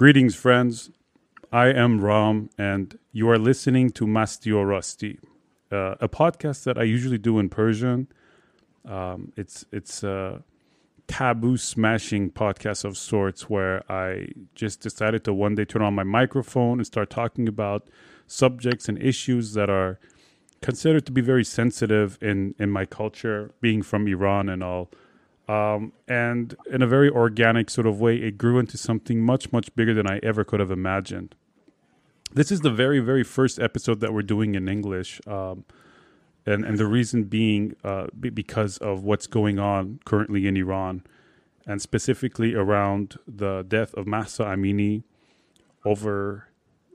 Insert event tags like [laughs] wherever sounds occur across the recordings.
Greetings, friends. I am Raam, and you are listening to Masty o Rasty, uh, a podcast that I usually do in Persian. Um, it's it's a taboo smashing podcast of sorts where I just decided to one day turn on my microphone and start talking about subjects and issues that are considered to be very sensitive in in my culture, being from Iran and all. Um, and in a very organic sort of way, it grew into something much much bigger than I ever could have imagined. This is the very very first episode that we're doing in English. Um, and and the reason being uh, because of what's going on currently in Iran, and specifically around the death of Mahsa Amini over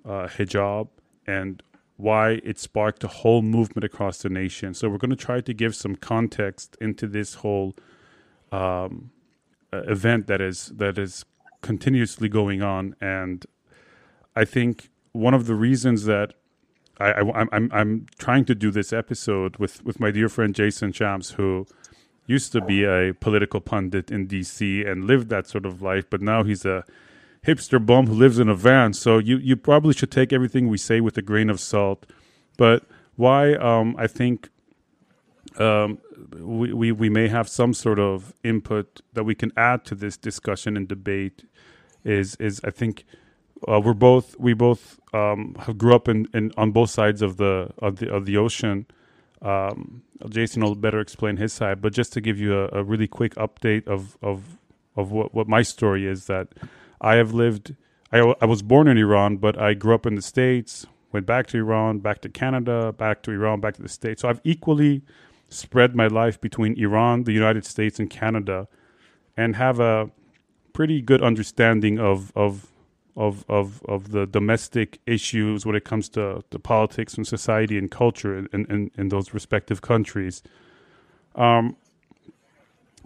uh, hijab and why it sparked a whole movement across the nation. So we're going to try to give some context into this whole um, event that is that is continuously going on, and I think one of the reasons that I, am I'm I'm trying to do this episode with with my dear friend Jason Shams, who used to be a political pundit in D.C. and lived that sort of life, but now he's a hipster bum who lives in a van. So you you probably should take everything we say with a grain of salt. But why um, I think um, we, we we may have some sort of input that we can add to this discussion and debate is is I think uh, we're both we both um, grew up in, in on both sides of the of the of the ocean. Um, Jason will better explain his side, but just to give you a, a really quick update of of of what, what my story is that I have lived. I, I was born in Iran, but I grew up in the States, went back to Iran, back to Canada, back to Iran, back to the States. So I've equally spread my life between Iran, the United States, and Canada, and have a pretty good understanding of of of of of the domestic issues when it comes to, to politics and society and culture in, in, in those respective countries. Um,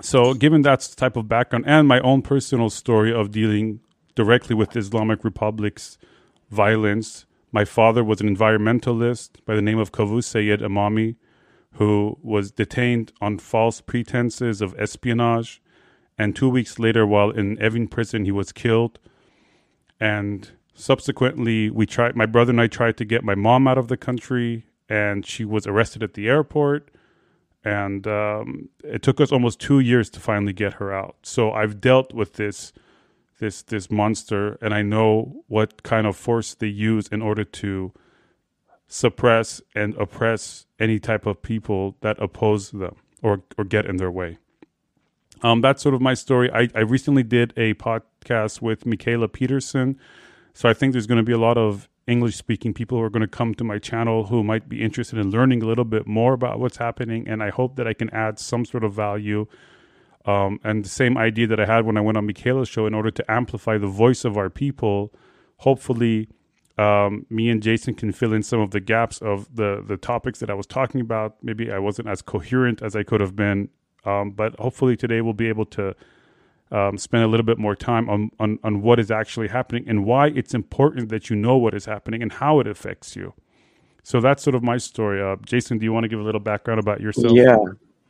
so, given that type of background and my own personal story of dealing directly with Islamic Republic's violence, my father was an environmentalist by the name of Kavus Sayed Emami, who was detained on false pretenses of espionage. And two weeks later, while in Evin prison, he was killed. And subsequently, we tried. My brother and I tried to get my mom out of the country, and she was arrested at the airport and um, it took us almost two years to finally get her out. So I've dealt with this this this monster, and I know what kind of force they use in order to suppress and oppress any type of people that oppose them or or get in their way. Um, that's sort of my story. I, I recently did a podcast with Mikhaila Peterson, so I think there's going to be a lot of English speaking people who are going to come to my channel who might be interested in learning a little bit more about what's happening. And I hope that I can add some sort of value. Um, and the same idea that I had when I went on Mikhaila's show in order to amplify the voice of our people, hopefully. Um, me and Jason can fill in some of the gaps of the the topics that I was talking about. Maybe I wasn't as coherent as I could have been, um, but hopefully today we'll be able to um, spend a little bit more time on, on, on what is actually happening and why it's important that you know what is happening and how it affects you. So that's sort of my story. Uh, Jason, do you want to give a little background about yourself? Yeah,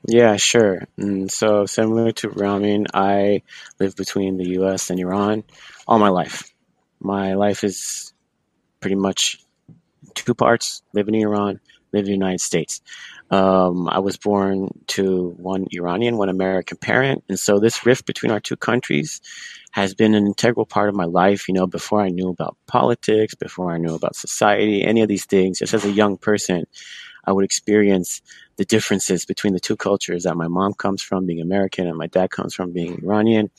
yeah, sure. And mm, so similar to Ramin, I live between the U.S. and Iran all my life. My life is pretty much two parts: live in Iran, live in the United States. Um, I was born to one Iranian, one American parent. And so this rift between our two countries has been an integral part of my life. You know, before I knew about politics, before I knew about society, any of these things, just as a young person, I would experience the differences between the two cultures that my mom comes from, being American, and my dad comes from, being Iranian.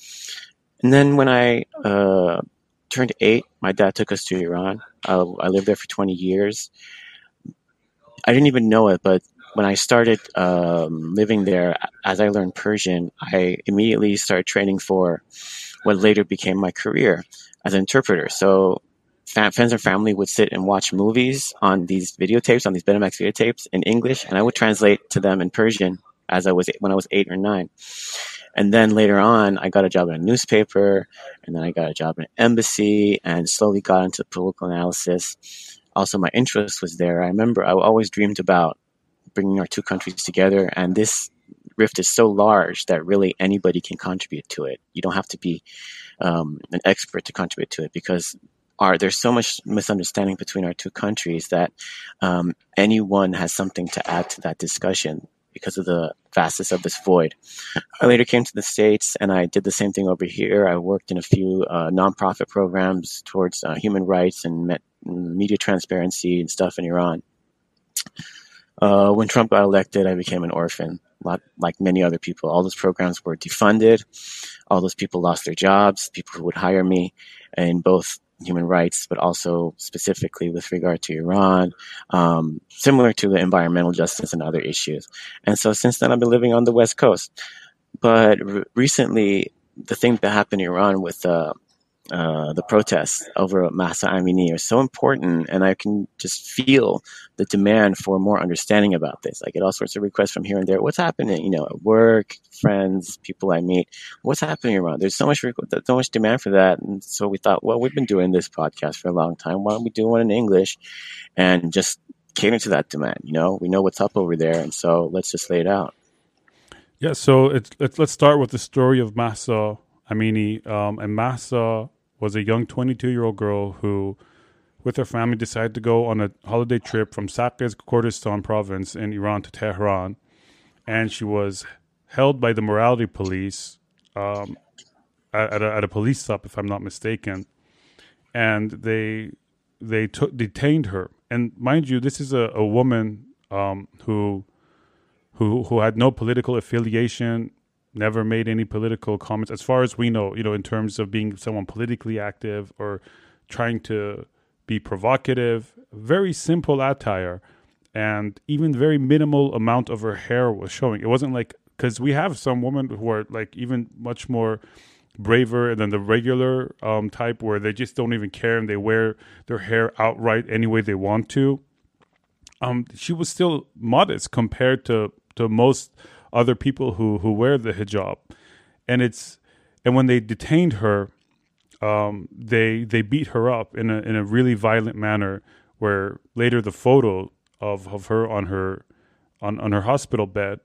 And then when I uh, turned eight, my dad took us to Iran. Uh, I lived there for 20 years. I didn't even know it, but when I started um, living there, as I learned Persian, I immediately started training for what later became my career as an interpreter. So friends and family would sit and watch movies on these videotapes, on these Betamax videotapes in English, and I would translate to them in Persian as I was when I was eight or nine. And then later on, I got a job in a newspaper, and then I got a job in an embassy, and slowly got into political analysis. Also, my interest was there. I remember I always dreamed about bringing our two countries together. And this rift is so large that really anybody can contribute to it. You don't have to be um, an expert to contribute to it because our, there's so much misunderstanding between our two countries that um, anyone has something to add to that discussion because of the vastness of this void. I later came to the States and I did the same thing over here. I worked in a few uh, nonprofit programs towards uh, human rights and met, media transparency and stuff in Iran. Uh, when Trump got elected, I became an orphan, like many other people. All those programs were defunded. All those people lost their jobs. People who would hire me in both human rights, but also specifically with regard to Iran, um, similar to the environmental justice and other issues. And so since then, I've been living on the West Coast. But re- recently, the thing that happened in Iran with uh, uh, the protests over Mahsa Amini are so important, and I can just feel the demand for more understanding about this. I get all sorts of requests from here and there. What's happening? You know, at work, friends, people I meet. What's happening around? There's so much, so much demand for that, and so we thought, well, we've been doing this podcast for a long time. Why don't we do one in English, and just cater to that demand? You know, we know what's up over there, and so let's just lay it out. Yeah. So it's, it's let's start with the story of Mahsa Amini, um, and Mahsa was a young 22 year old girl who, with her family, decided to go on a holiday trip from Saqqez Kurdistan province in Iran to Tehran. And she was held by the morality police um, at, a, at, a, police stop, if I'm not mistaken. And they they detained her. And mind you, this is a, a woman um, who who who had no political affiliation, never made any political comments as far as we know you know in terms of being someone politically active or trying to be provocative very simple attire and even very minimal amount of her hair was showing. It wasn't like because we have some women who are like even much more braver than the regular um, type where they just don't even care and they wear their hair outright any way they want to. Um, she was still modest compared to to most other people who who wear the hijab, and it's and when they detained her, um, they they beat her up in a in a really violent manner. Where later the photo of of her on her on on her hospital bed,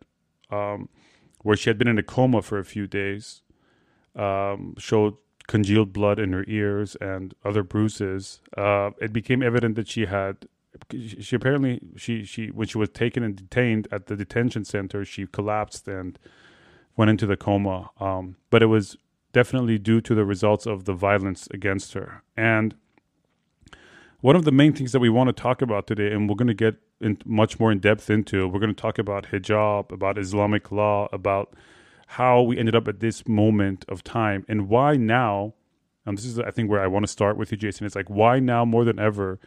um, where she had been in a coma for a few days, um, showed congealed blood in her ears and other bruises. Uh, it became evident that she had she apparently she she when she was taken and detained at the detention center, she collapsed and went into the coma. Um, but it was definitely due to the results of the violence against her. And one of the main things that we want to talk about today, and we're going to get in much more in depth into, we're going to talk about hijab, about Islamic law, about how we ended up at this moment of time, and why now. And this is, I think, where I want to start with you, Jason. It's like why now more than ever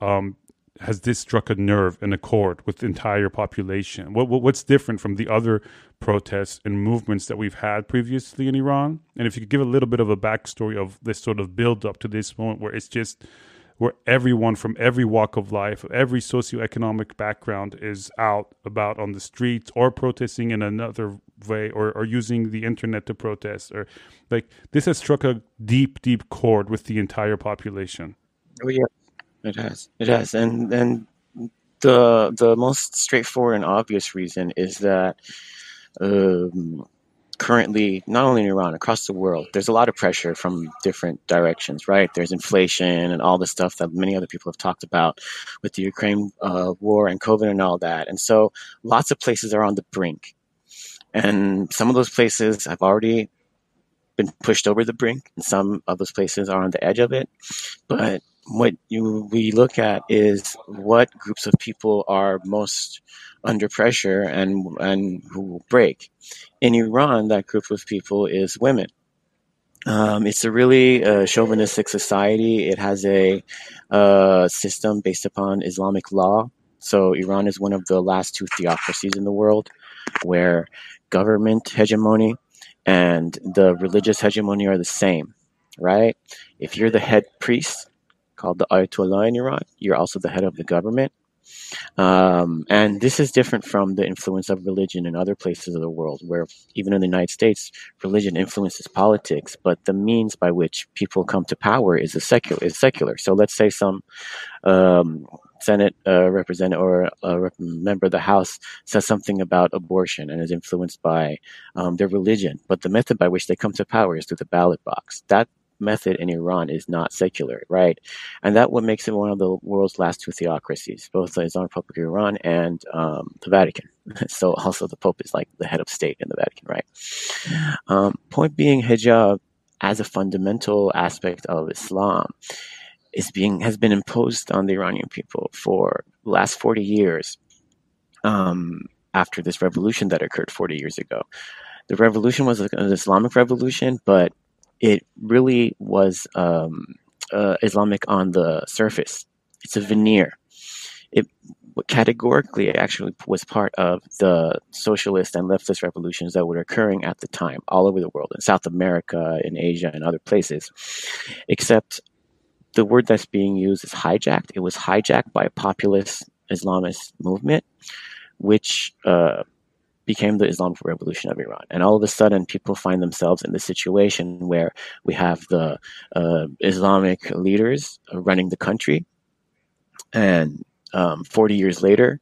um, has this struck a nerve and a chord with the entire population? What, what, what's different from the other protests and movements that we've had previously in Iran? And if you could give a little bit of a backstory of this sort of build up to this moment where it's just where everyone from every walk of life, every socioeconomic background is out about on the streets or protesting in another way or, or using the internet to protest or like this has struck a deep, deep chord with the entire population. Oh yeah. It has. It has. And and the the most straightforward and obvious reason is that um, currently, not only in Iran, across the world, there's a lot of pressure from different directions, right? There's inflation and all the stuff that many other people have talked about with the Ukraine uh, war and COVID and all that. And so lots of places are on the brink. And some of those places have already been pushed over the brink, and some of those places are on the edge of it. But what you, we look at is what groups of people are most under pressure and and who will break. In Iran, that group of people is women. Um, it's a really uh, chauvinistic society. It has a uh, system based upon Islamic law. So Iran is one of the last two theocracies in the world where government hegemony and the religious hegemony are the same, right? If you're the head priest, called the Ayatollah in Iran. You're also the head of the government. Um, and this is different from the influence of religion in other places of the world, where even in the United States, religion influences politics, but the means by which people come to power is a secular is secular. So let's say some um, Senate uh, representative or member of the House says something about abortion and is influenced by um, their religion, but the method by which they come to power is through the ballot box. That method in Iran is not secular, right? And that what makes it one of the world's last two theocracies, both the Islamic Republic of Iran and um, the Vatican. [laughs] so also the Pope is like the head of state in the Vatican, right? Um, point being, hijab as a fundamental aspect of Islam is being has been imposed on the Iranian people for the last 40 years um, after this revolution that occurred 40 years ago. The revolution was an Islamic revolution, but it really was um, uh, Islamic on the surface. It's a veneer. It categorically actually was part of the socialist and leftist revolutions that were occurring at the time all over the world, in South America, in Asia, and other places, except the word that's being used is hijacked. It was hijacked by a populist Islamist movement, which uh, became the Islamic Revolution of Iran. And all of a sudden, people find themselves in the situation where we have the uh, Islamic leaders running the country. And um, 40 years later,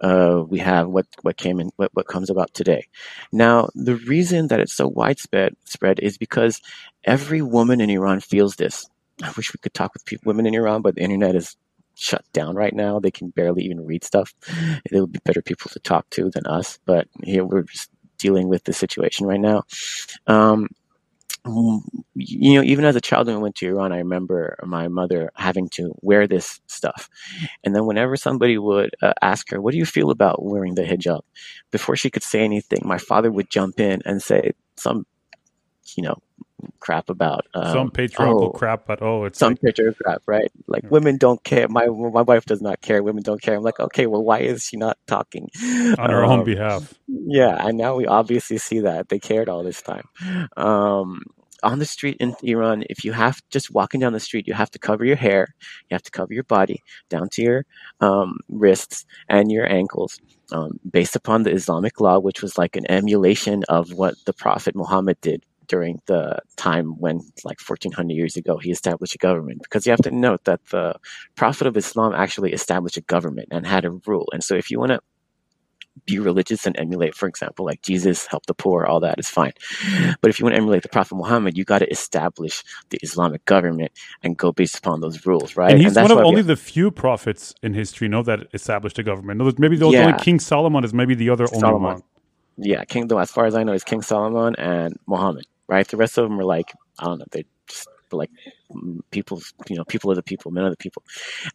uh, we have what, what came in, what, what comes about today. Now, the reason that it's so widespread spread is because every woman in Iran feels this. I wish we could talk with people, women in Iran, but the internet is shut down right now. They can barely even read stuff. There would be better people to talk to than us, but here we're just dealing with the situation right now. Um, you know, even as a child when I went to Iran, I remember my mother having to wear this stuff. And then whenever somebody would uh, ask her, what do you feel about wearing the hijab? Before she could say anything, my father would jump in and say some, you know, crap about um, some patriarchal oh, crap, but oh, it's some like, patriarchal crap, right? Like yeah. women don't care. My my wife does not care. Women don't care. I'm like, okay, well, why is she not talking on her um, own behalf? Yeah, and now we obviously see that they cared all this time. Um, on the street in Iran, if you have just walking down the street, you have to cover your hair, you have to cover your body down to your um, wrists and your ankles, um, based upon the Islamic law, which was like an emulation of what the Prophet Muhammad did during the time when, like 1400 years ago, he established a government. Because you have to note that the Prophet of Islam actually established a government and had a rule. And so if you want to be religious and emulate, for example, like Jesus, help the poor, all that is fine. But if you want to emulate the Prophet Muhammad, you got to establish the Islamic government and go based upon those rules, right? And he's and one of only the few prophets in history, know, that established a government. maybe the yeah. only King Solomon is maybe the other Solomon. only one. Yeah, King, as far as I know, is King Solomon and Muhammad, right? The rest of them are like, I don't know, they just like people, you know, people are the people, men are the people.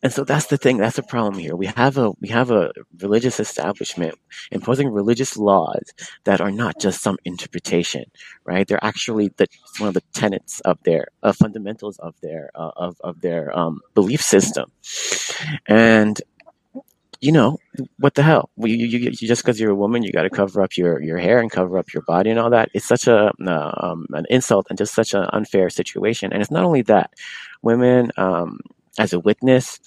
And so that's the thing. That's the problem here. We have a we have a religious establishment imposing religious laws that are not just some interpretation, right? They're actually the one of the tenets of their uh, fundamentals of their uh, of of their um, belief system. And you know, what the hell? You, you, you just because you're a woman, you got to cover up your, your hair and cover up your body and all that. It's such a uh, um, an insult and just such an unfair situation. And it's not only that, women um, as a witness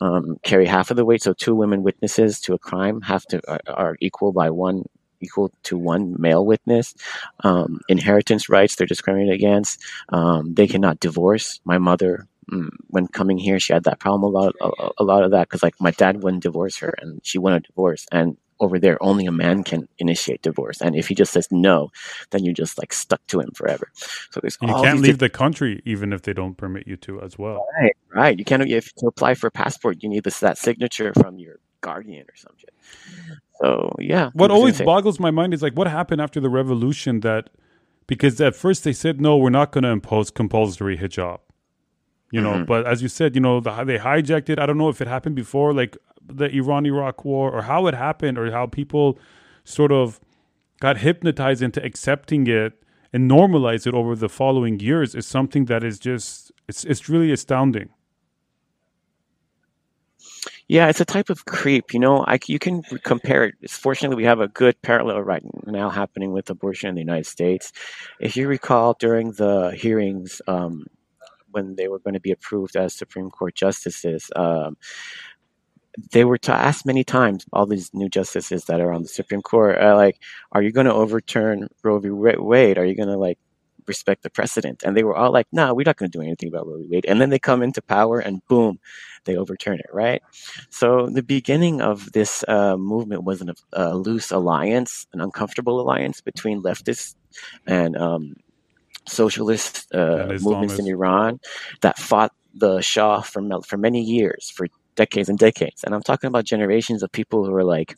um, carry half of the weight. So two women witnesses to a crime have to are, are equal by one equal to one male witness. Um, inheritance rights they're discriminated against. Um, they cannot divorce. My mother Mm, when coming here, she had that problem a lot, a, a lot of that because like my dad wouldn't divorce her, and she wanted a divorce, and over there, only a man can initiate divorce, and if he just says no, then you're just like stuck to him forever. So there's you can't leave the country even if they don't permit you to as well. Right, right. You can't if to apply for a passport, you need this that signature from your guardian or something. So yeah. What always boggles my mind is like what happened after the revolution that because at first they said no, we're not going to impose compulsory hijab you know. Mm-hmm. But as you said, you know, the, they hijacked it. I don't know if it happened before, like the Iran Iraq war, or how it happened, or how people sort of got hypnotized into accepting it and normalize it over the following years is something that is just it's it's really astounding. Yeah, it's a type of creep. You know, I, you can compare it. Fortunately, we have a good parallel right now happening with abortion in the United States. If you recall, during the hearings um, when they were going to be approved as Supreme Court justices. Um, they were to ask many times, all these new justices that are on the Supreme Court, uh, like, are you going to overturn Roe v. Wade? Are you going to like respect the precedent. And they were all like, nah, we're not going to do anything about Roe v. Wade. And then they come into power and boom, they overturn it, right? So the beginning of this uh, movement was an, a loose alliance, an uncomfortable alliance between leftists and um, socialist uh, movements in Iran that fought the Shah for, for many years, for decades and decades. And I'm talking about generations of people who are like,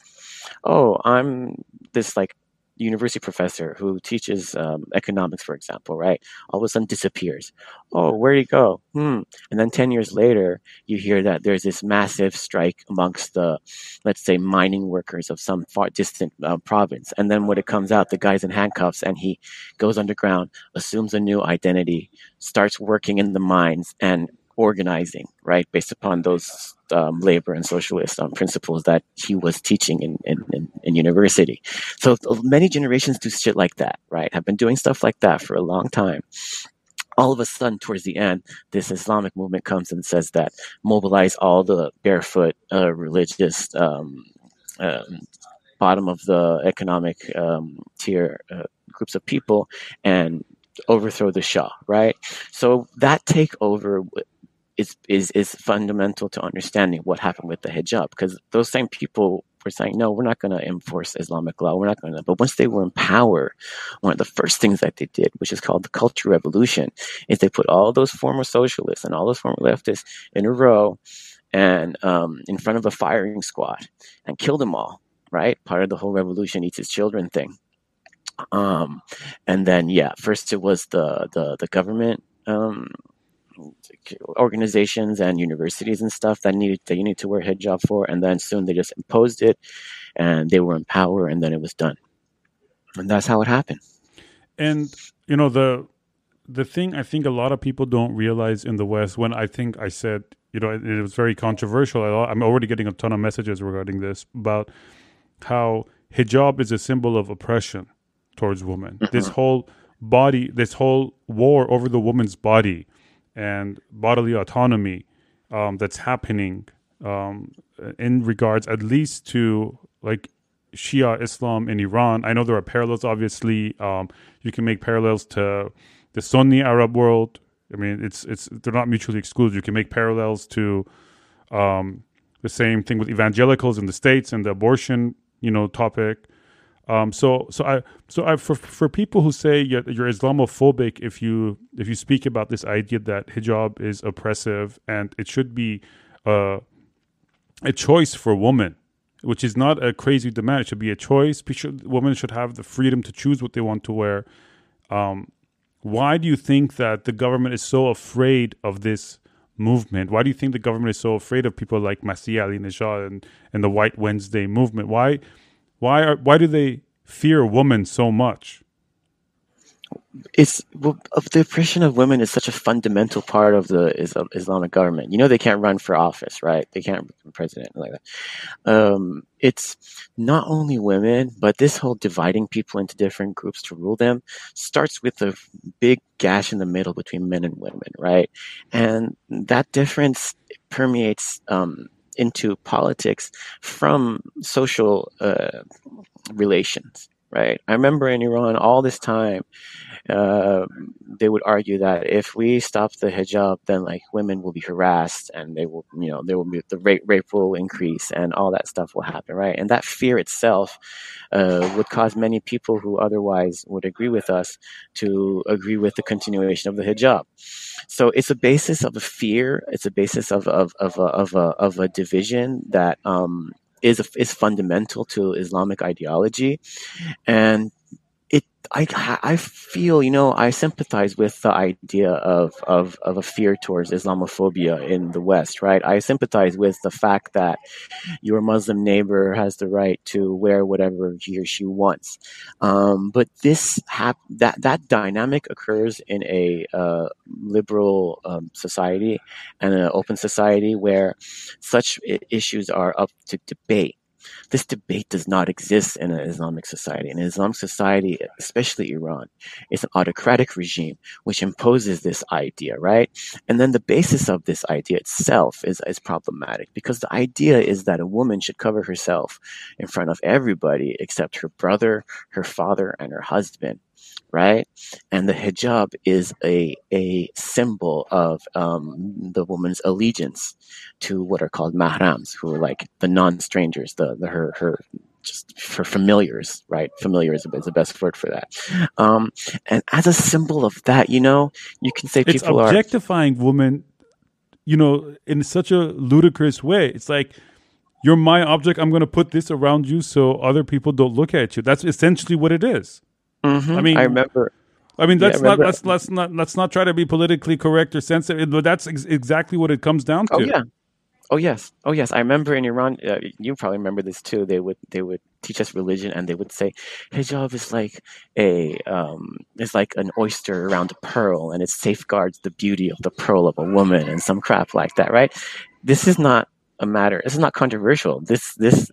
oh, I'm this like university professor who teaches um, economics, for example, right? All of a sudden disappears. Oh, where'd he go? Hmm. And then 10 years later, you hear that there's this massive strike amongst the, let's say, mining workers of some far distant uh, province. And then when it comes out, the guy's in handcuffs and he goes underground, assumes a new identity, starts working in the mines and organizing, right, based upon those um, labor and socialist um, principles that he was teaching in, in, in, in university. So many generations do shit like that, right? Have been doing stuff like that for a long time. All of a sudden, towards the end, this Islamic movement comes and says that mobilize all the barefoot uh, religious um, um, bottom of the economic um, tier uh, groups of people and overthrow the Shah, right? So that takeover is is is fundamental to understanding what happened with the hijab because those same people were saying no we're not going to enforce islamic law. We're not going to but once they were in power one of the first things that they did which is called the cultural revolution is they put all those former socialists and all those former leftists in a row and um, in front of a firing squad and killed them all right? Part of the whole revolution eats its children thing. Um, and then yeah first it was the the, the government um, organizations and universities and stuff that needed that you need to wear hijab for, and then soon they just imposed it, and they were in power, and then it was done, and that's how it happened. And you know the the thing I think a lot of people don't realize in the West when I think I said you know it, it was very controversial. I'm already getting a ton of messages regarding this about how hijab is a symbol of oppression towards women. Mm-hmm. This whole body, this whole war over the woman's body and bodily autonomy um, that's happening um, in regards, at least to like Shia Islam in Iran. I know there are parallels. Obviously, um, you can make parallels to the Sunni Arab world. I mean, it's it's they're not mutually exclusive. You can make parallels to um, the same thing with evangelicals in the states and the abortion, you know, topic. Um, so so I so I for for people who say you're, you're Islamophobic if you if you speak about this idea that hijab is oppressive and it should be uh, a choice for women, which is not a crazy demand. It should be a choice. Should- Women should have the freedom to choose what they want to wear. Um, why do you think that the government is so afraid of this movement? Why do you think the government is so afraid of people like Masih Alinejad and, and the White Wednesday movement? Why why are why do they fear women so much? it's well, of the oppression of women is such a fundamental part of the Islamic government. You know, they can't run for office, right? They can't become president like that. Um, it's not only women, but this whole dividing people into different groups to rule them starts with a big gash in the middle between men and women, right? And that difference permeates um, into politics from social uh, relations, right? I remember in Iran all this time uh, they would argue that if we stop the hijab, then like women will be harassed and they will, you know, there will be the rape, rape will increase and all that stuff will happen, right? And that fear itself uh, would cause many people who otherwise would agree with us to agree with the continuation of the hijab. So it's a basis of a fear. It's a basis of of of a of a, of a division that um, is is fundamental to Islamic ideology, and I I feel you know I sympathize with the idea of of of a fear towards Islamophobia in the West, right? I sympathize with the fact that your Muslim neighbor has the right to wear whatever he or she wants, um, but this hap- that that dynamic occurs in a uh, liberal um, society and an open society where such issues are up to debate this debate does not exist in an Islamic society. In an Islamic society, especially Iran, it's an autocratic regime which imposes this idea, right? And then the basis of this idea itself is, is problematic because the idea is that a woman should cover herself in front of everybody except her brother, her father, and her husband. Right? And the hijab is a a symbol of um, the woman's allegiance to what are called mahrams, who are like the non-strangers, the, the her her just for familiars, right? Familiar is, is the best word for that. Um, and as a symbol of that, you know, you can say it's people objectifying are, objectifying women, you know, in such a ludicrous way. It's like you're my object. I'm going to put this around you so other people don't look at you. That's essentially what it is. Mm-hmm. I mean, I remember. I mean, let's yeah, not let's let's not let's not try to be politically correct or sensitive, but that's ex- exactly what it comes down to. Oh yeah, oh yes, oh yes. I remember in Iran, uh, you probably remember this too. They would they would teach us religion, and they would say hijab is like a um, is like an oyster around a pearl, and it safeguards the beauty of the pearl of a woman, and some crap like that, right? This is not a matter. This is not controversial. This this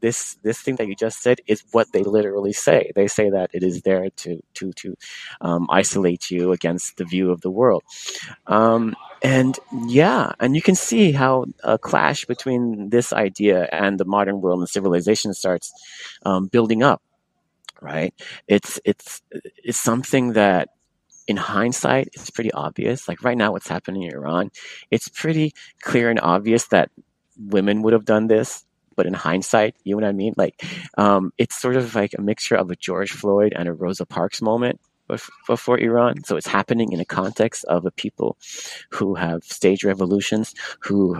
this this thing that you just said is what they literally say. They say that it is there to to to um, isolate you against the view of the world. Um, and yeah, and you can see how a clash between this idea and the modern world and civilization starts um, building up. Right? It's it's it's something that in hindsight, it's pretty obvious. Like right now, what's happening in Iran, it's pretty clear and obvious that women would have done this, but in hindsight, you know what I mean? Like, um, it's sort of like a mixture of a George Floyd and a Rosa Parks moment before Iran. So it's happening in a context of a people who have staged revolutions, who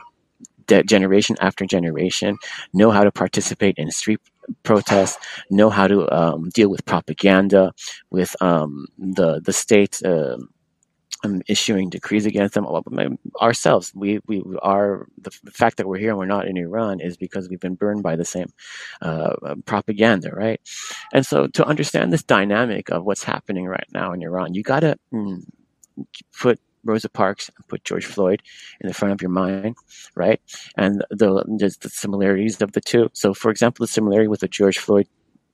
de- generation after generation know how to participate in street protests, know how to um, deal with propaganda, with um, the the state. Uh, um, issuing decrees against them ourselves. We we are the, fact that we're here and we're not in Iran is because we've been burned by the same uh, uh, propaganda, right? And so to understand this dynamic of what's happening right now in Iran, you got to mm, put Rosa Parks and put George Floyd in the front of your mind, right? And the the similarities of the two. So, for example, the similarity with the George Floyd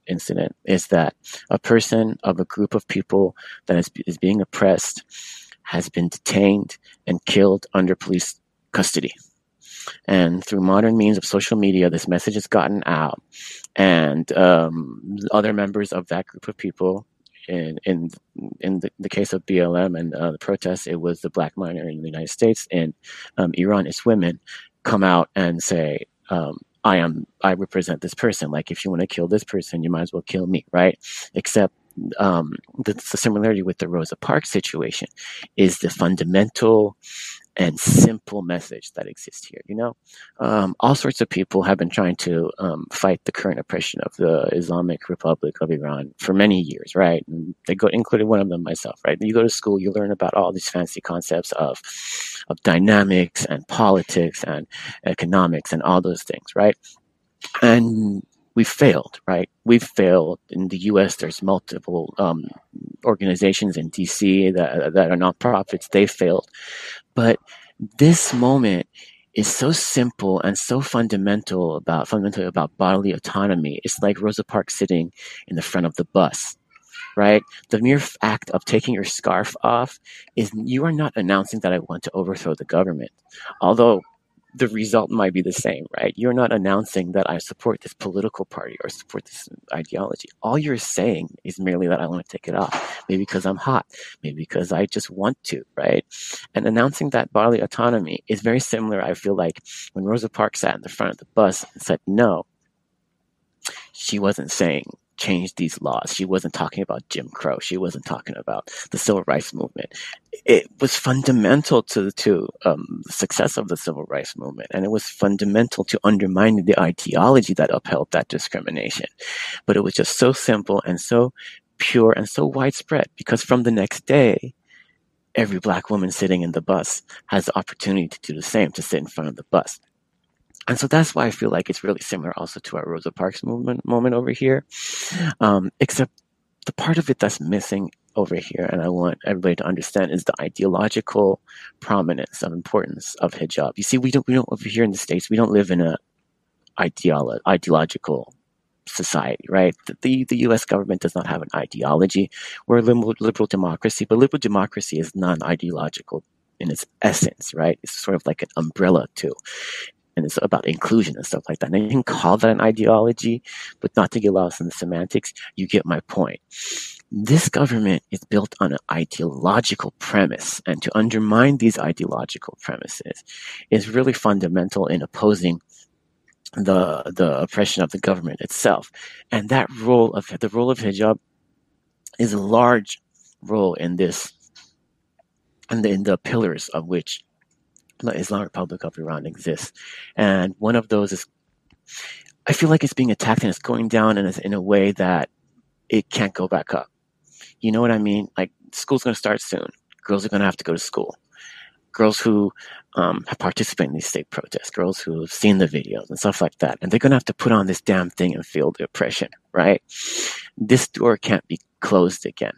incident is that a person of a group of people that is, is being oppressed has been detained and killed under police custody. And through modern means of social media, this message has gotten out. And um, other members of that group of people, in in in the, the case of BLM and uh, the protests, it was the black minority in the United States. and um, Iran, it's women, come out and say, um, "I am, I represent this person. Like, if you want to kill this person, you might as well kill me, right?" Except um, the, the similarity with the Rosa Parks situation is the fundamental and simple message that exists here. You know, um, all sorts of people have been trying to um, fight the current oppression of the Islamic Republic of Iran for many years, right? And they go, including one of them myself, right? You go to school, you learn about all these fancy concepts of of dynamics and politics and economics and all those things, right? And we've failed, right? We've failed in the U.S. There's multiple um, organizations in D.C. that that are nonprofits. They failed, but this moment is so simple and so fundamental about fundamentally about bodily autonomy. It's like Rosa Parks sitting in the front of the bus right? The mere act of taking your scarf off is you are not announcing that I want to overthrow the government. Although the result might be the same, right? You're not announcing that I support this political party or support this ideology. All you're saying is merely that I want to take it off. Maybe because I'm hot. Maybe because I just want to, right? And announcing that bodily autonomy is very similar, I feel like, when Rosa Parks sat in the front of the bus and said no. She wasn't saying change these laws. She wasn't talking about Jim Crow. She wasn't talking about the civil rights movement. It was fundamental to to um, the success of the civil rights movement, and it was fundamental to undermining the ideology that upheld that discrimination. But it was just so simple and so pure and so widespread because from the next day, every black woman sitting in the bus has the opportunity to do the same, to sit in front of the bus. And so that's why I feel like it's really similar also to our Rosa Parks movement moment over here. Um, except the part of it that's missing over here, and I want everybody to understand, is the ideological prominence of importance of hijab. You see, we don't we don't over here in the states we don't live in a ideolo- ideological society, right? The, the, U.S. government does not have an ideology. We're a liberal, liberal democracy, but liberal democracy is non-ideological in its essence, right? It's sort of like an umbrella too and it's about inclusion and stuff like that. And you can call that an ideology, but not to get lost in the semantics, you get my point. this government is built on an ideological premise, and to undermine these ideological premises is really fundamental in opposing the the oppression of the government itself. And that role of the role of hijab is a large role in this, and in the pillars of which Islamic Republic of Iran exists. And one of those is, I feel like it's being attacked and it's going down in a, in a way that it can't go back up. You know what I mean? Like school's going to start soon. Girls are going to have to go to school. Girls who um, have participated in these state protests, girls who have seen the videos and stuff like that, and they're going to have to put on this damn thing and feel the oppression, right? This door can't be closed again.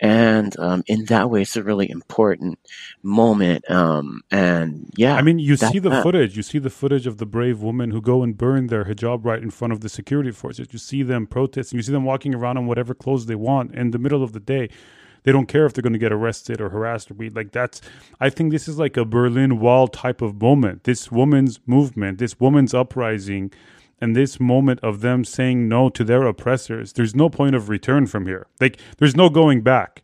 And um, in that way, it's a really important moment. Um, and yeah, I mean, you see the that. footage. You see the footage of the brave women who go and burn their hijab right in front of the security forces. You see them protesting. You see them walking around in whatever clothes they want in the middle of the day. They don't care if they're going to get arrested or harassed or be like that's. I think this is like a Berlin Wall type of moment. This woman's movement, this woman's uprising and this moment of them saying no to their oppressors, there's no point of return from here. Like there's no going back.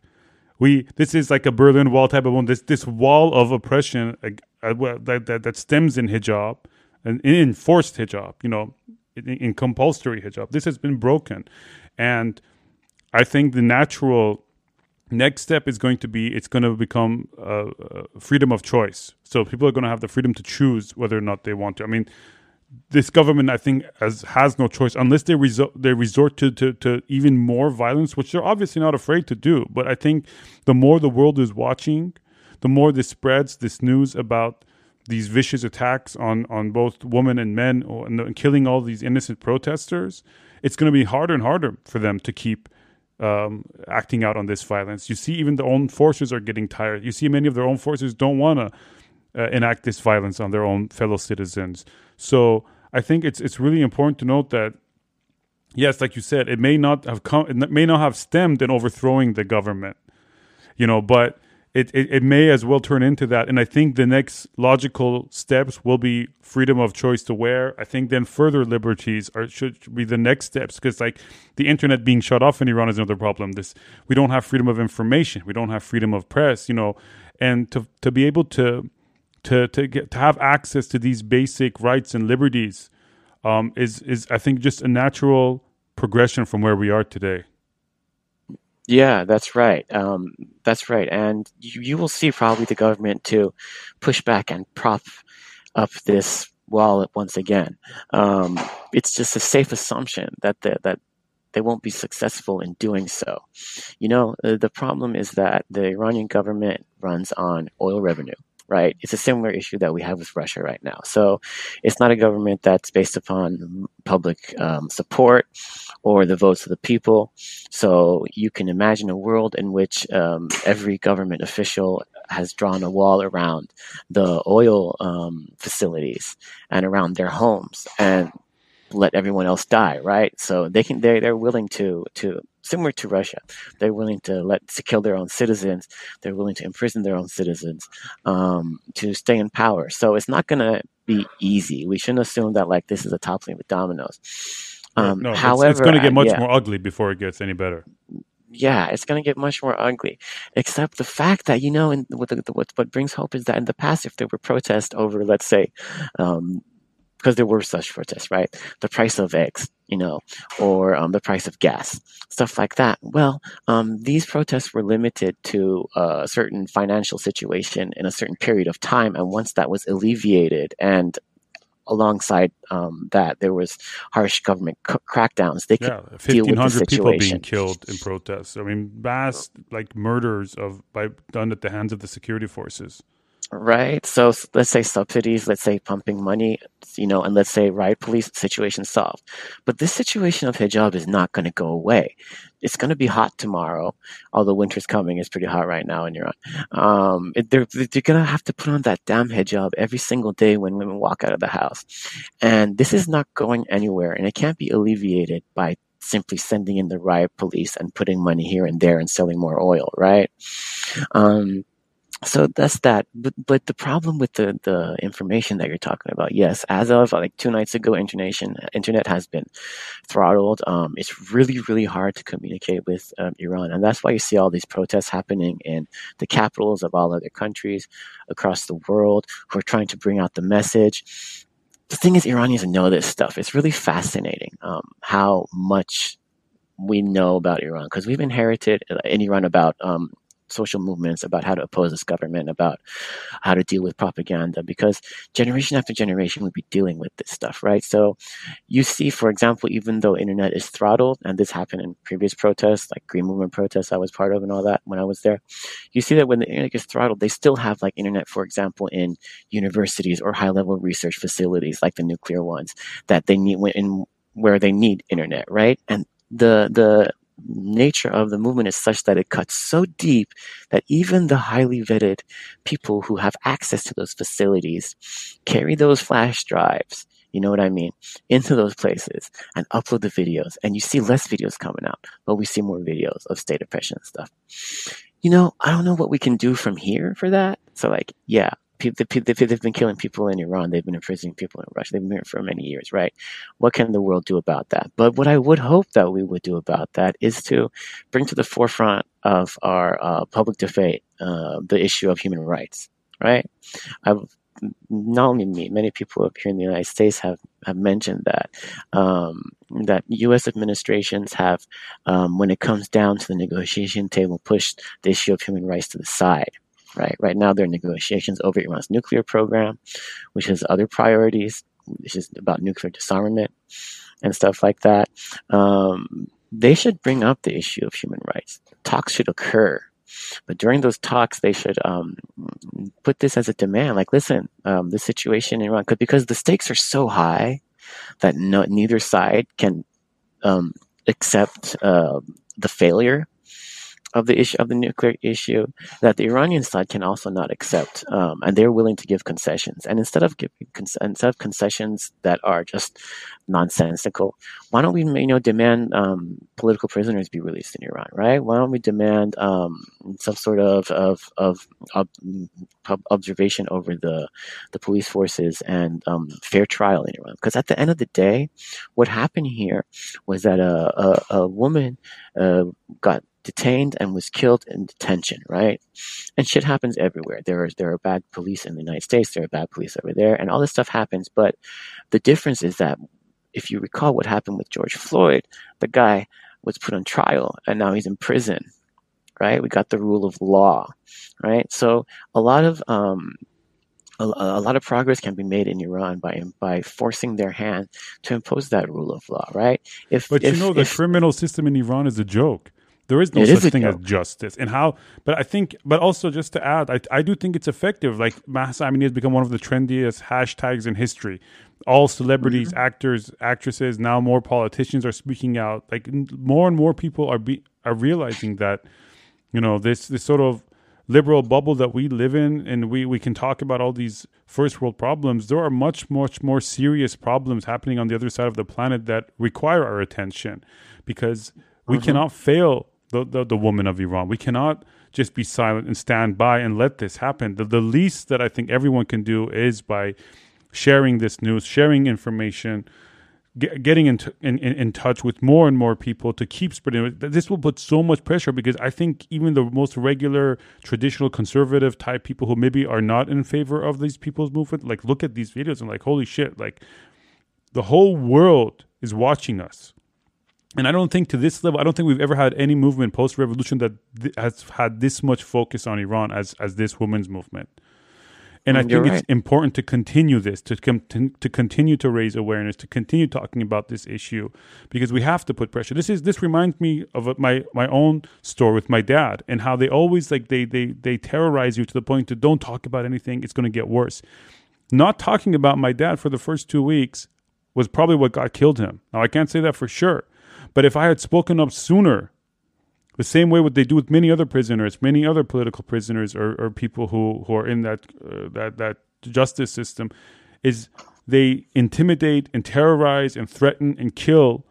We this is like a Berlin Wall type of one. This this wall of oppression uh, that, that that stems in hijab and in enforced hijab. You know, in, in compulsory hijab. This has been broken, and I think the natural next step is going to be it's going to become uh, uh, freedom of choice. So people are going to have the freedom to choose whether or not they want to. I mean, this government, I think, has has no choice unless they resort they resort to, to to even more violence, which they're obviously not afraid to do. But I think the more the world is watching, the more this spreads, this news about these vicious attacks on on both women and men, and killing all these innocent protesters, it's going to be harder and harder for them to keep um, acting out on this violence. You see, even their own forces are getting tired. You see, many of their own forces don't want to uh, enact this violence on their own fellow citizens. So I think it's it's really important to note that yes, like you said, it may not have come, it may not have stemmed in overthrowing the government, you know, but it, it, it may as well turn into that. And I think the next logical steps will be freedom of choice to wear. I think then further liberties are should be the next steps because like the internet being shut off in Iran is another problem. This we don't have freedom of information, we don't have freedom of press, you know, and to to be able to to to get to have access to these basic rights and liberties um, is is I think just a natural progression from where we are today. Yeah, that's right. Um, that's right, and you, you will see probably the government to push back and prop up this wall once again. Um, it's just a safe assumption that the, that they won't be successful in doing so. You know, the problem is that the Iranian government runs on oil revenue right? It's a similar issue that we have with Russia right now. So it's not a government that's based upon public um, support or the votes of the people. So you can imagine a world in which um, every government official has drawn a wall around the oil um, facilities and around their homes and let everyone else die, right? So they can they they're willing to to similar to Russia, they're willing to let to kill their own citizens. They're willing to imprison their own citizens um, to stay in power. So it's not going to be easy. We shouldn't assume that like this is a toppling with dominoes. Um, no, however, it's, it's going to get much yeah. more ugly before it gets any better. Yeah, it's going to get much more ugly. Except the fact that you know, the, what what brings hope is that in the past, if there were protests over, let's say, um, because there were such protests, right? The price of eggs, you know, or um, the price of gas, stuff like that. Well, um, these protests were limited to a certain financial situation in a certain period of time, and once that was alleviated and alongside um, that there was harsh government c- crackdowns they could yeah, deal with the situation. people being killed in protests i mean mass like murders of by done at the hands of the security forces right? So let's say subsidies, let's say pumping money, you know, and let's say riot police situation solved. But this situation of hijab is not going to go away. It's going to be hot tomorrow, although winter's coming. It's pretty hot right now in Iran. Um, they're, they're going to have to put on that damn hijab every single day when women walk out of the house. And this is not going anywhere, and it can't be alleviated by simply sending in the riot police and putting money here and there and selling more oil, right? Um, so that's that. But but the problem with the the information that you're talking about, yes, as of like two nights ago, internet internet has been throttled. Um, it's really really hard to communicate with um, Iran, and that's why you see all these protests happening in the capitals of all other countries across the world who are trying to bring out the message. The thing is, Iranians know this stuff. It's really fascinating um, how much we know about Iran because we've inherited uh, in Iran about um, social movements about how to oppose this government, about how to deal with propaganda, because generation after generation would be dealing with this stuff, right? So you see, for example, even though internet is throttled, and this happened in previous protests, like Green Movement protests I was part of and all that when I was there, you see that when the internet gets throttled, they still have like internet, for example, in universities or high level research facilities like the nuclear ones that they need in where they need internet, right? And the the nature of the movement is such that it cuts so deep that even the highly vetted people who have access to those facilities carry those flash drives you know what I mean, into those places and upload the videos. And you see less videos coming out, but we see more videos of state oppression and stuff. You know, I don't know what we can do from here for that. So, like, yeah, they've been killing people in Iran. They've been imprisoning people in Russia. They've been here for many years, right? What can the world do about that? But what I would hope that we would do about that is to bring to the forefront of our uh, public debate uh, the issue of human rights, right? I've not only me, many people up here in the United States have, have mentioned that um, that U.S. administrations have, um, when it comes down to the negotiation table, pushed the issue of human rights to the side right? Right now, there are negotiations over Iran's nuclear program, which has other priorities, which is about nuclear disarmament and stuff like that. Um, they should bring up the issue of human rights. Talks should occur. But during those talks, they should um, put this as a demand. Like, listen, um, the situation in Iran, could, because the stakes are so high that no, neither side can um, accept uh, the failure of the issue of the nuclear issue that the Iranian side can also not accept, um, and they're willing to give concessions. And instead of giving instead of concessions that are just nonsensical, why don't we you know demand um, political prisoners be released in Iran? Right? Why don't we demand um, some sort of of, of, of observation over the the police forces and um, fair trial in Iran? Because at the end of the day, what happened here was that a a, a woman uh, got detained and was killed in detention, right? And shit happens everywhere. There are there are bad police in the United States, there are bad police over there, and all this stuff happens. But the difference is that if you recall what happened with George Floyd, the guy was put on trial and now he's in prison, right? We got the rule of law, right? So a lot of um, a, a, lot of progress can be made in Iran by by forcing their hand to impose that rule of law, right? If but if, you know the if, criminal system in Iran is a joke. There is no it such is thing as justice. And how, but I think, but also just to add, I, I do think it's effective. Like Mahsa Amini has become one of the trendiest hashtags in history. All celebrities, mm-hmm. actors, actresses, now more politicians are speaking out. Like more and more people are be, are realizing that, you know, this this sort of liberal bubble that we live in and we, we can talk about all these first world problems there are much much more serious problems happening on the other side of the planet that require our attention because we mm-hmm. cannot fail the, the, the woman of Iran. We cannot just be silent and stand by and let this happen. The, the least that I think everyone can do is by sharing this news, sharing information, get, getting in, t- in, in, touch with more and more people to keep spreading it. This will put so much pressure because I think even the most regular, traditional, conservative type people who maybe are not in favor of these people's movement, like look at these videos and like, holy shit, like the whole world is watching us. And I don't think to this level, I don't think we've ever had any movement post revolution that th- has had this much focus on Iran as as this women's movement. And I mm, think right. it's important to continue this, to, com- to continue to raise awareness, to continue talking about this issue, because we have to put pressure. This is this reminds me of my my own story with my dad and how they always like they they they terrorize you to the point to don't talk about anything. It's going to get worse. Not talking about my dad for the first two weeks was probably what got killed him. Now I can't say that for sure, but if I had spoken up sooner, the same way what they do with many other prisoners, many other political prisoners or, or people who, who are in that, uh, that, that justice system, is they intimidate and terrorize and threaten and kill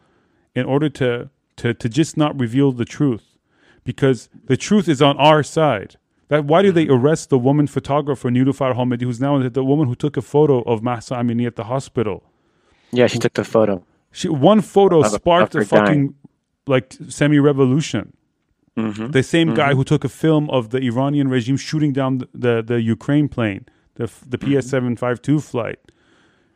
in order to, to, to just not reveal the truth. Because the truth is on our side. That why do they arrest the woman photographer Nilufar Hamedi, who's now the woman who took a photo of Mahsa Amini at the hospital? Yeah, she took the photo. She one photo sparked a fucking like semi-revolution. hmm The same guy who took a film of the Iranian regime shooting down the the, the Ukraine plane, the the PS seven five two flight.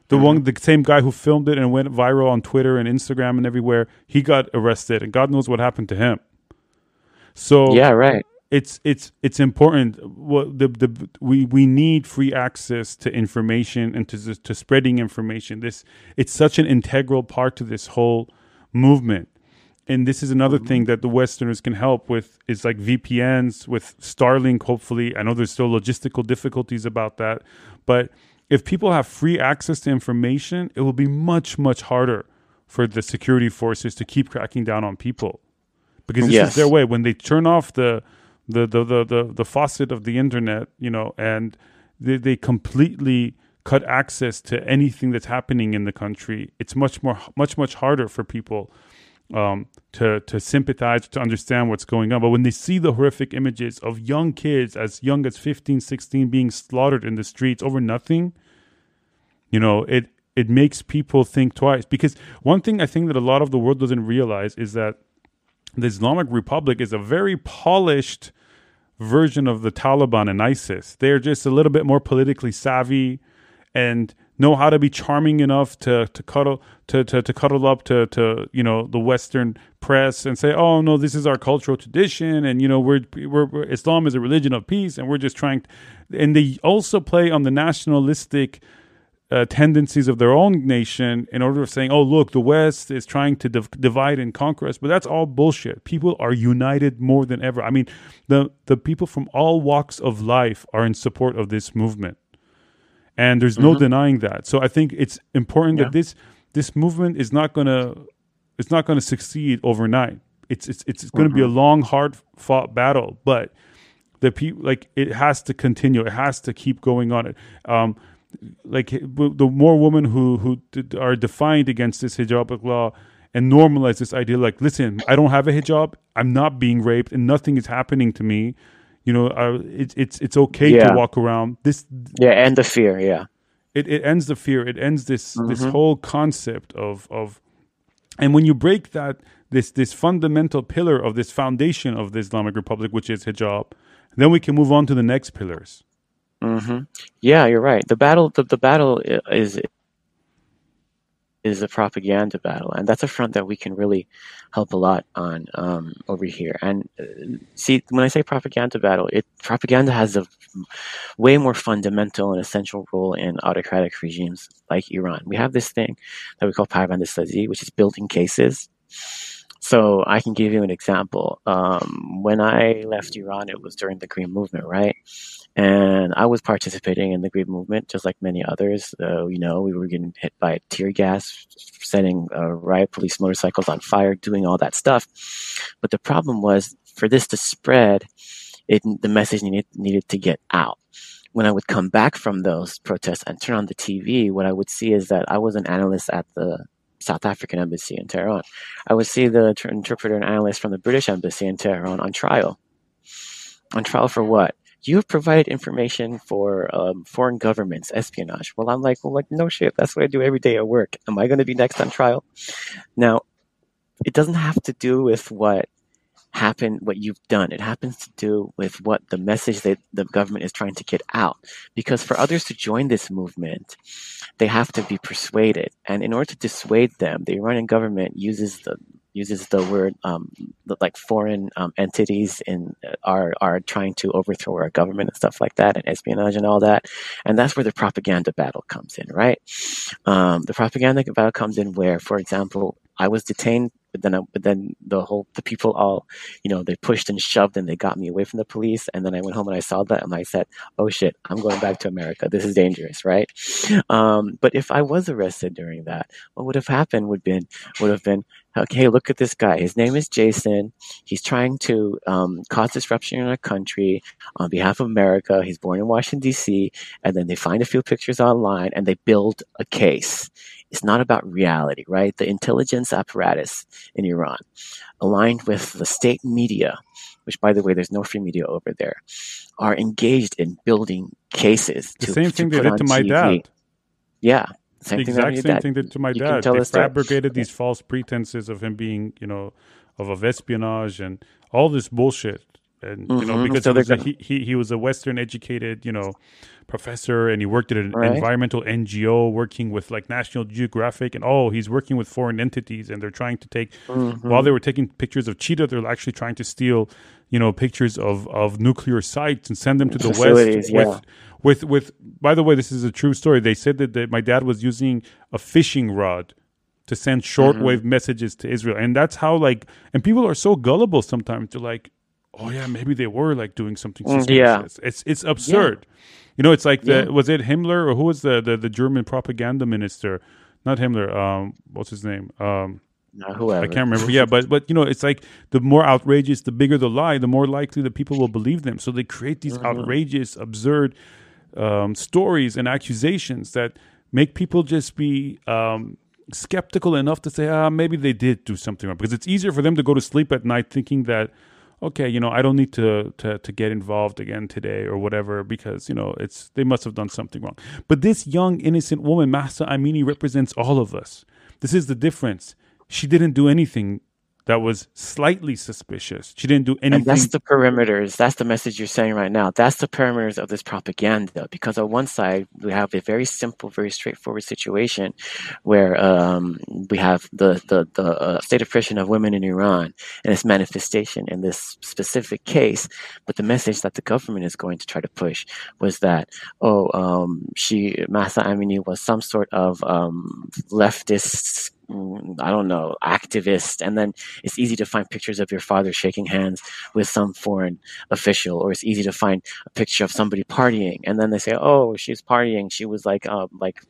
The one, the same guy who filmed it and went viral on Twitter and Instagram and everywhere, he got arrested, and God knows what happened to him. So Yeah, right. It's it's it's important. What the the we we need free access to information and to to spreading information. This it's such an integral part to this whole movement. And this is another mm-hmm. thing that the Westerners can help with is like VPNs with Starlink. Hopefully, I know there's still logistical difficulties about that, but if people have free access to information, it will be much much harder for the security forces to keep cracking down on people because this Yes. is their way when they turn off the the the the the, the faucet of the internet you know and they, they completely cut access to anything that's happening in the country. It's much more much much harder for people um, to to sympathize to understand what's going on. But when they see the horrific images of young kids as young as 15 16 being slaughtered in the streets over nothing you know it it makes people think twice. Because one thing i think that a lot of the world doesn't realize is that the Islamic Republic is a very polished version of the Taliban and ISIS. They're just a little bit more politically savvy and know how to be charming enough to to cuddle to to, to cuddle up to to you know the Western press and say, oh no, this is our cultural tradition, and you know we're, we're, we're Islam is a religion of peace, and we're just trying. and they also play on the nationalistic uh, tendencies of their own nation in order of saying, oh, look, the West is trying to div- divide and conquer us. But that's all bullshit. People are united more than ever. I mean, the, the people from all walks of life are in support of this movement. And there's no denying that. So I think it's important Yeah. that this this movement is not gonna it's not gonna succeed overnight. It's it's it's going to be a long, hard fought battle, but the people like it has to continue. It has to keep going on. It um, like the more women who who are defiant against this hijab law and normalize this idea like listen i don't have a hijab i'm not being raped and nothing is happening to me you know uh, it's it's it's okay Yeah. to walk around this Yeah, and the fear. Yeah. it, it ends the fear it ends this this Mm-hmm. whole concept of of and when you break that this this fundamental pillar of this foundation of the islamic republic which is hijab then we can move on to the next pillars hmm Yeah, you're right. The battle, the, the battle is is a propaganda battle, and that's a front that we can really help a lot on um, over here. And uh, see, when I say propaganda battle, it propaganda has a way more fundamental and essential role in autocratic regimes like Iran. We have this thing that we call propaganda sazi, which is building cases. So I can give you an example. Um, when I left Iran, it was during the Green Movement, right? And I was participating in the Green Movement, just like many others. Uh, you know, we were getting hit by tear gas, setting uh, riot police motorcycles on fire, doing all that stuff. But the problem was, for this to spread, it the message needed needed to get out. When I would come back from those protests and turn on the TV, what I would see is that I was an analyst at the South African embassy in Tehran. I would see the inter- interpreter and analyst from the British embassy in Tehran on trial. On trial for what? You have provided information for um, foreign governments, espionage. Well, I'm like, well, like, no shit. That's what I do every day at work. Am I going to be next on trial? Now, it doesn't have to do with what happened, what you've done. It happens to do with what the message that the government is trying to get out. Because for others to join this movement, they have to be persuaded. And in order to dissuade them, the Iranian government uses the uses the word um, like foreign um, entities in are are trying to overthrow our government and stuff like that and espionage and all that. And that's where the propaganda battle comes in right? Um, the propaganda battle comes in where for example i was detained but then I, but then the whole the people all you know they pushed and shoved and they got me away from the police and then i went home and i saw that and i said oh shit i'm going back to america this is dangerous right um, but if i was arrested during that what would have happened would been would have been okay, look at this guy. His name is Jason. He's trying to um, cause disruption in our country on behalf of America. He's born in Washington, D.C., and then they find a few pictures online and they build a case. It's not about reality, right? The intelligence apparatus in Iran, aligned with the state media, which, by the way, there's no free media over there, are engaged in building cases. The to, same thing they did to my TV. dad. Yeah, same the exact same thing did to my you dad. They fabricated these false pretenses of him being, you know, of, of espionage and all this bullshit and you know mm-hmm. because so he, was a, he, he he was a Western educated you know professor and he worked at an right. environmental NGO working with like National Geographic and oh he's working with foreign entities and they're trying to take mm-hmm. while they were taking pictures of cheetah they're actually trying to steal you know pictures of of nuclear sites and send them to the west yeah. with with with by the way this is a true story they said that, that my dad was using a fishing rod to send shortwave mm-hmm. messages to Israel and that's how like and people are so gullible sometimes they're like oh yeah, maybe they were like doing something mm, suspicious. Yeah. It's it's absurd. Yeah. You know, it's like the yeah. was it Himmler or who was the, the the German propaganda minister? Not Himmler. Um, what's his name? Um, whoever. I can't remember. yeah, but but you know, it's like the more outrageous, the bigger the lie, the more likely that people will believe them. So they create these mm-hmm. outrageous, absurd um, stories and accusations that make people just be um, skeptical enough to say, ah, maybe they did do something wrong. Because it's easier for them to go to sleep at night thinking that okay, you know, I don't need to, to to get involved again today or whatever because you know it's they must have done something wrong. But this young innocent woman, Mahsa Amini, represents all of us. This is the difference. She didn't do anything that was slightly suspicious. She didn't do anything. And that's the perimeters. That's the message you're saying right now. That's the perimeters of this propaganda. Because on one side, we have a very simple, very straightforward situation where um, we have the, the, the uh, state oppression of women in Iran and its manifestation in this specific case. But the message that the government is going to try to push was that, oh, um, she, Mahsa Amini was some sort of um, leftist I don't know, activist, and then it's easy to find pictures of your father shaking hands with some foreign official, or it's easy to find a picture of somebody partying, and then they say, "Oh, she's partying. She was like, um, like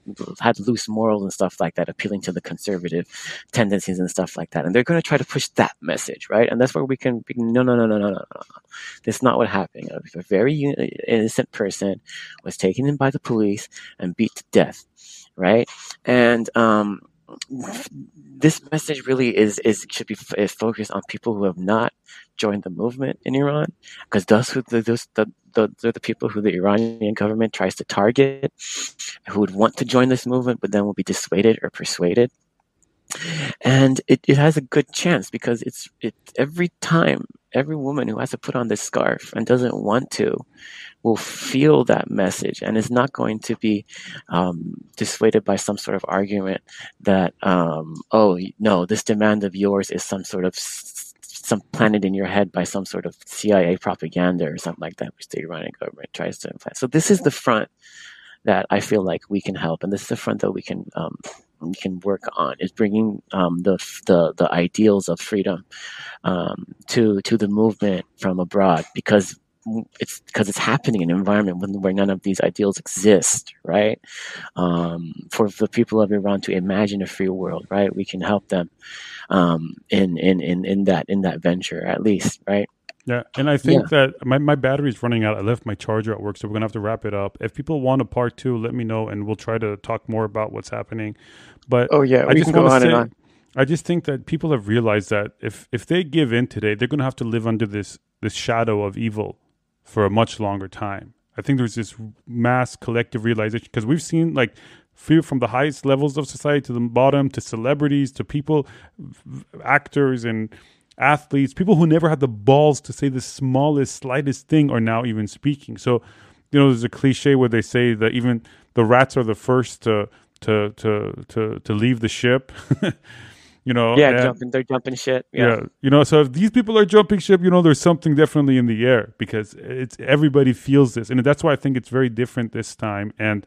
had loose morals and stuff like that, appealing to the conservative tendencies and stuff like that." And they're going to try to push that message, right? And that's where we can, be, no, no, no, no, no, no, no. That's not what happened. A very innocent person was taken in by the police and beat to death, right? And um this message really is is should be is focused on people who have not joined the movement in Iran, because those who those the, the they're the people who the Iranian government tries to target, who would want to join this movement, but then will be dissuaded or persuaded. And it, it has a good chance because it's it every time every woman who has to put on this scarf and doesn't want to will feel that message and is not going to be um, dissuaded by some sort of argument that, um, oh, no, this demand of yours is some sort of some planted in your head by some sort of CIA propaganda or something like that, which the Iranian government tries to implant. So this is the front that I feel like we can help, and this is the front that we can um, we can work on is bringing um, the, the the ideals of freedom um, to to the movement from abroad because it's because it's happening in an environment when, where none of these ideals exist, right? Um, for the people of Iran to imagine a free world, right? We can help them um, in, in in in that in that venture at least, right? Yeah, and I think yeah. that my, my battery is running out. I left my charger at work, so we're gonna have to wrap it up. If people want a part two, let me know, and we'll try to talk more about what's happening. But oh yeah, I just want to say, I just think that people have realized that if if they give in today, they're gonna have to live under this this shadow of evil for a much longer time. I think there's this mass collective realization because we've seen like fear from the highest levels of society to the bottom to celebrities to people, actors and athletes, people who never had the balls to say the smallest, slightest thing are now even speaking. So, you know, there's a cliche where they say that even the rats are the first to to to to to leave the ship. [laughs] you know, yeah, and, jumping, they're jumping shit Yeah. yeah, you know, so if these people are jumping ship, you know, there's something definitely in the air because it's everybody feels this, and that's why I think it's very different this time. And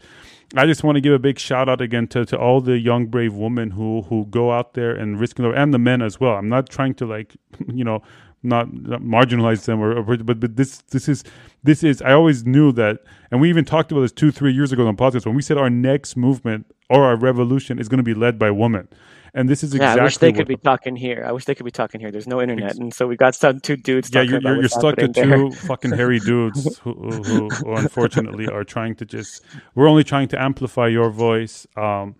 I just want to give a big shout out again to, to all the young brave women who who go out there and risk their and the men as well. I'm not trying to like [laughs] you know not, not marginalize them or, or, but but this this is this is I always knew that and we even talked about this two three years ago on podcast when we said our next movement or our revolution is going to be led by women and this is exactly. Yeah, I wish they could be talking here. I wish they could be talking here. There's no internet, and so we got some two dudes. Yeah, you're, you're, you're stuck to two fucking hairy [laughs] dudes who, who, who, unfortunately are trying to just. We're only trying to amplify your voice. Um,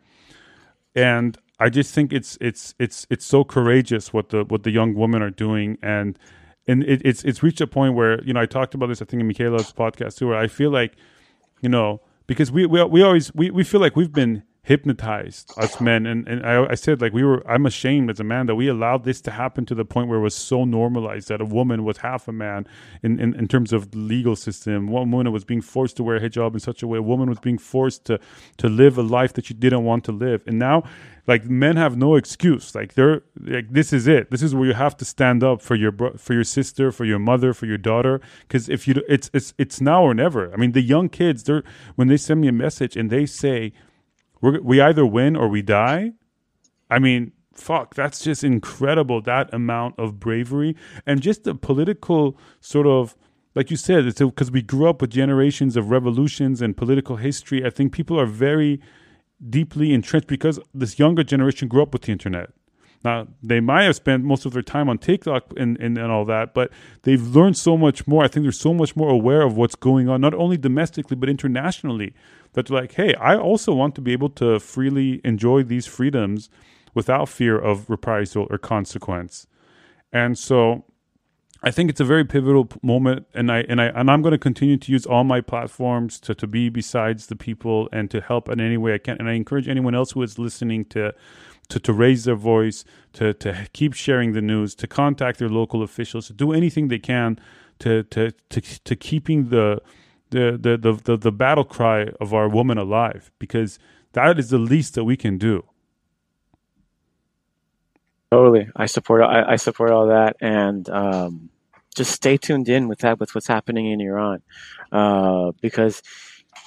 and I just think it's it's it's it's so courageous what the what the young women are doing, and and it, it's it's reached a point where you know I talked about this I think in Mikhaila's podcast too, where I feel like you know because we we we always we, we feel like we've been hypnotized us men. And, and I, I, said like we were i'm ashamed as a man that we allowed this to happen to the point where it was so normalized that a woman was half a man in, in, in terms of legal system. One woman was being forced to wear a hijab in such a way. A woman was being forced to to live a life that she didn't want to live. And now like men have no excuse. Like they're like this is it. This is where you have to stand up for your bro- for your sister for your mother for your daughter. Because if you it's it's it's now or never. I mean the young kids they're when they send me a message and they say we're, we either win or we die. I mean, fuck, that's just incredible. That amount of bravery and just the political sort of, like you said, it's because we grew up with generations of revolutions and political history. I think people are very deeply entrenched because this younger generation grew up with the internet. Now, they might have spent most of their time on TikTok and, and, and all that, but they've learned so much more. I think they're so much more aware of what's going on, not only domestically, but internationally that they're like, hey, I also want to be able to freely enjoy these freedoms without fear of reprisal or consequence. And so I think it's a very pivotal moment and I and I and I'm going to continue to use all my platforms to to be besides the people and to help in any way I can and I encourage anyone else who is listening to to, to raise their voice, to, to keep sharing the news, to contact their local officials, to do anything they can to, to, to, to keeping the, the, the, the, the, the battle cry of our woman alive because that is the least that we can do. Totally, I support. I, I support all that, and um, just stay tuned in with that, with what's happening in Iran, uh, because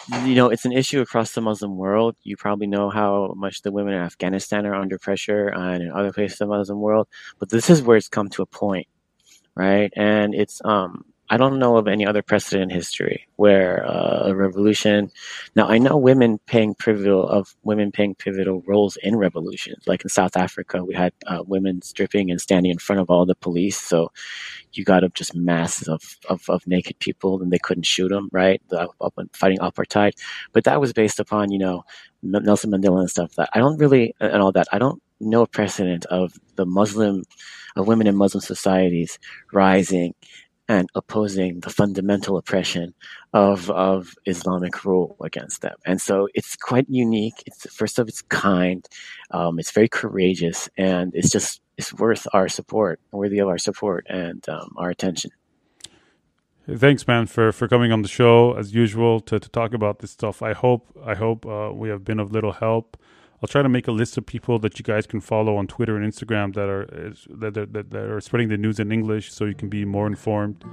you know it's an issue across the Muslim world. You probably know how much the women in Afghanistan are under pressure, and in other places of the Muslim world. But this is where it's come to a point, right? And it's um, I don't know of any other precedent in history where uh, a revolution. Now I know women playing pivotal of women playing pivotal roles in revolutions. Like in South Africa, we had uh, women stripping and standing in front of all the police. So you got up just masses of, of, of naked people, and they couldn't shoot them. Right, the, up, fighting apartheid. But that was based upon you know Nelson Mandela and stuff. That I don't really and all that. I don't know a precedent of the Muslim of women in Muslim societies rising and opposing the fundamental oppression of of Islamic rule against them. And so it's quite unique. It's first of its kind. Um, it's very courageous, and it's just it's worth our support, worthy of our support and um, our attention. Thanks, man, for, for coming on the show as usual to, to talk about this stuff. I hope I hope uh, we have been of little help. I'll try to make a list of people that you guys can follow on Twitter and Instagram that are that, that, that are spreading the news in English, so you can be more informed.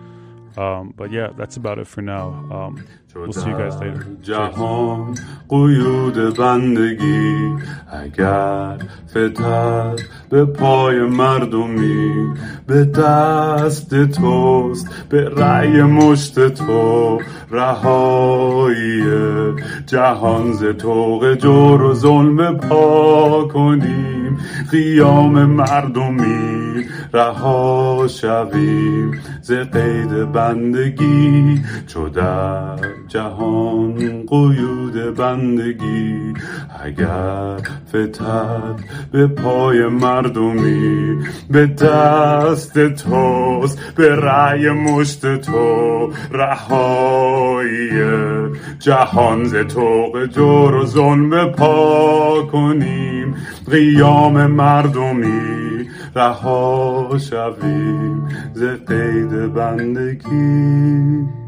Um, but yeah, that's about it for now. Um, we'll see you guys later. جهان قیود بندگی اگر فتر به پای مردمی به دست توست به رأی مشت تو رهایی جهان ز توق جور و ظلم پا کنیم. قیام مردمی رها شویم. ز قید بندگی چو در جهان قیود بندگی. اگر فتد به پای مردمی به دست توست به رأی مشت تو رهایی. جهان ز توق جور و ظلم پا کنیم. قیام مردمی رها شویم. ز قید بندگی